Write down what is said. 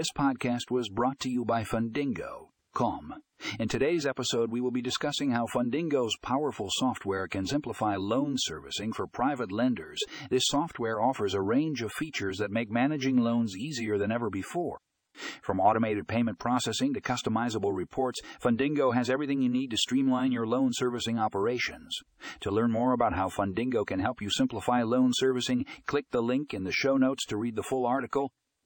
This podcast was brought to you by Fundingo.com. In today's episode, we will be discussing how Fundingo's powerful software can simplify loan servicing for private lenders. This software offers a range of features that make managing loans easier than ever before. From automated payment processing to customizable reports, Fundingo has everything you need to streamline your loan servicing operations. To learn more about how Fundingo can help you simplify loan servicing, click the link in the show notes to read the full article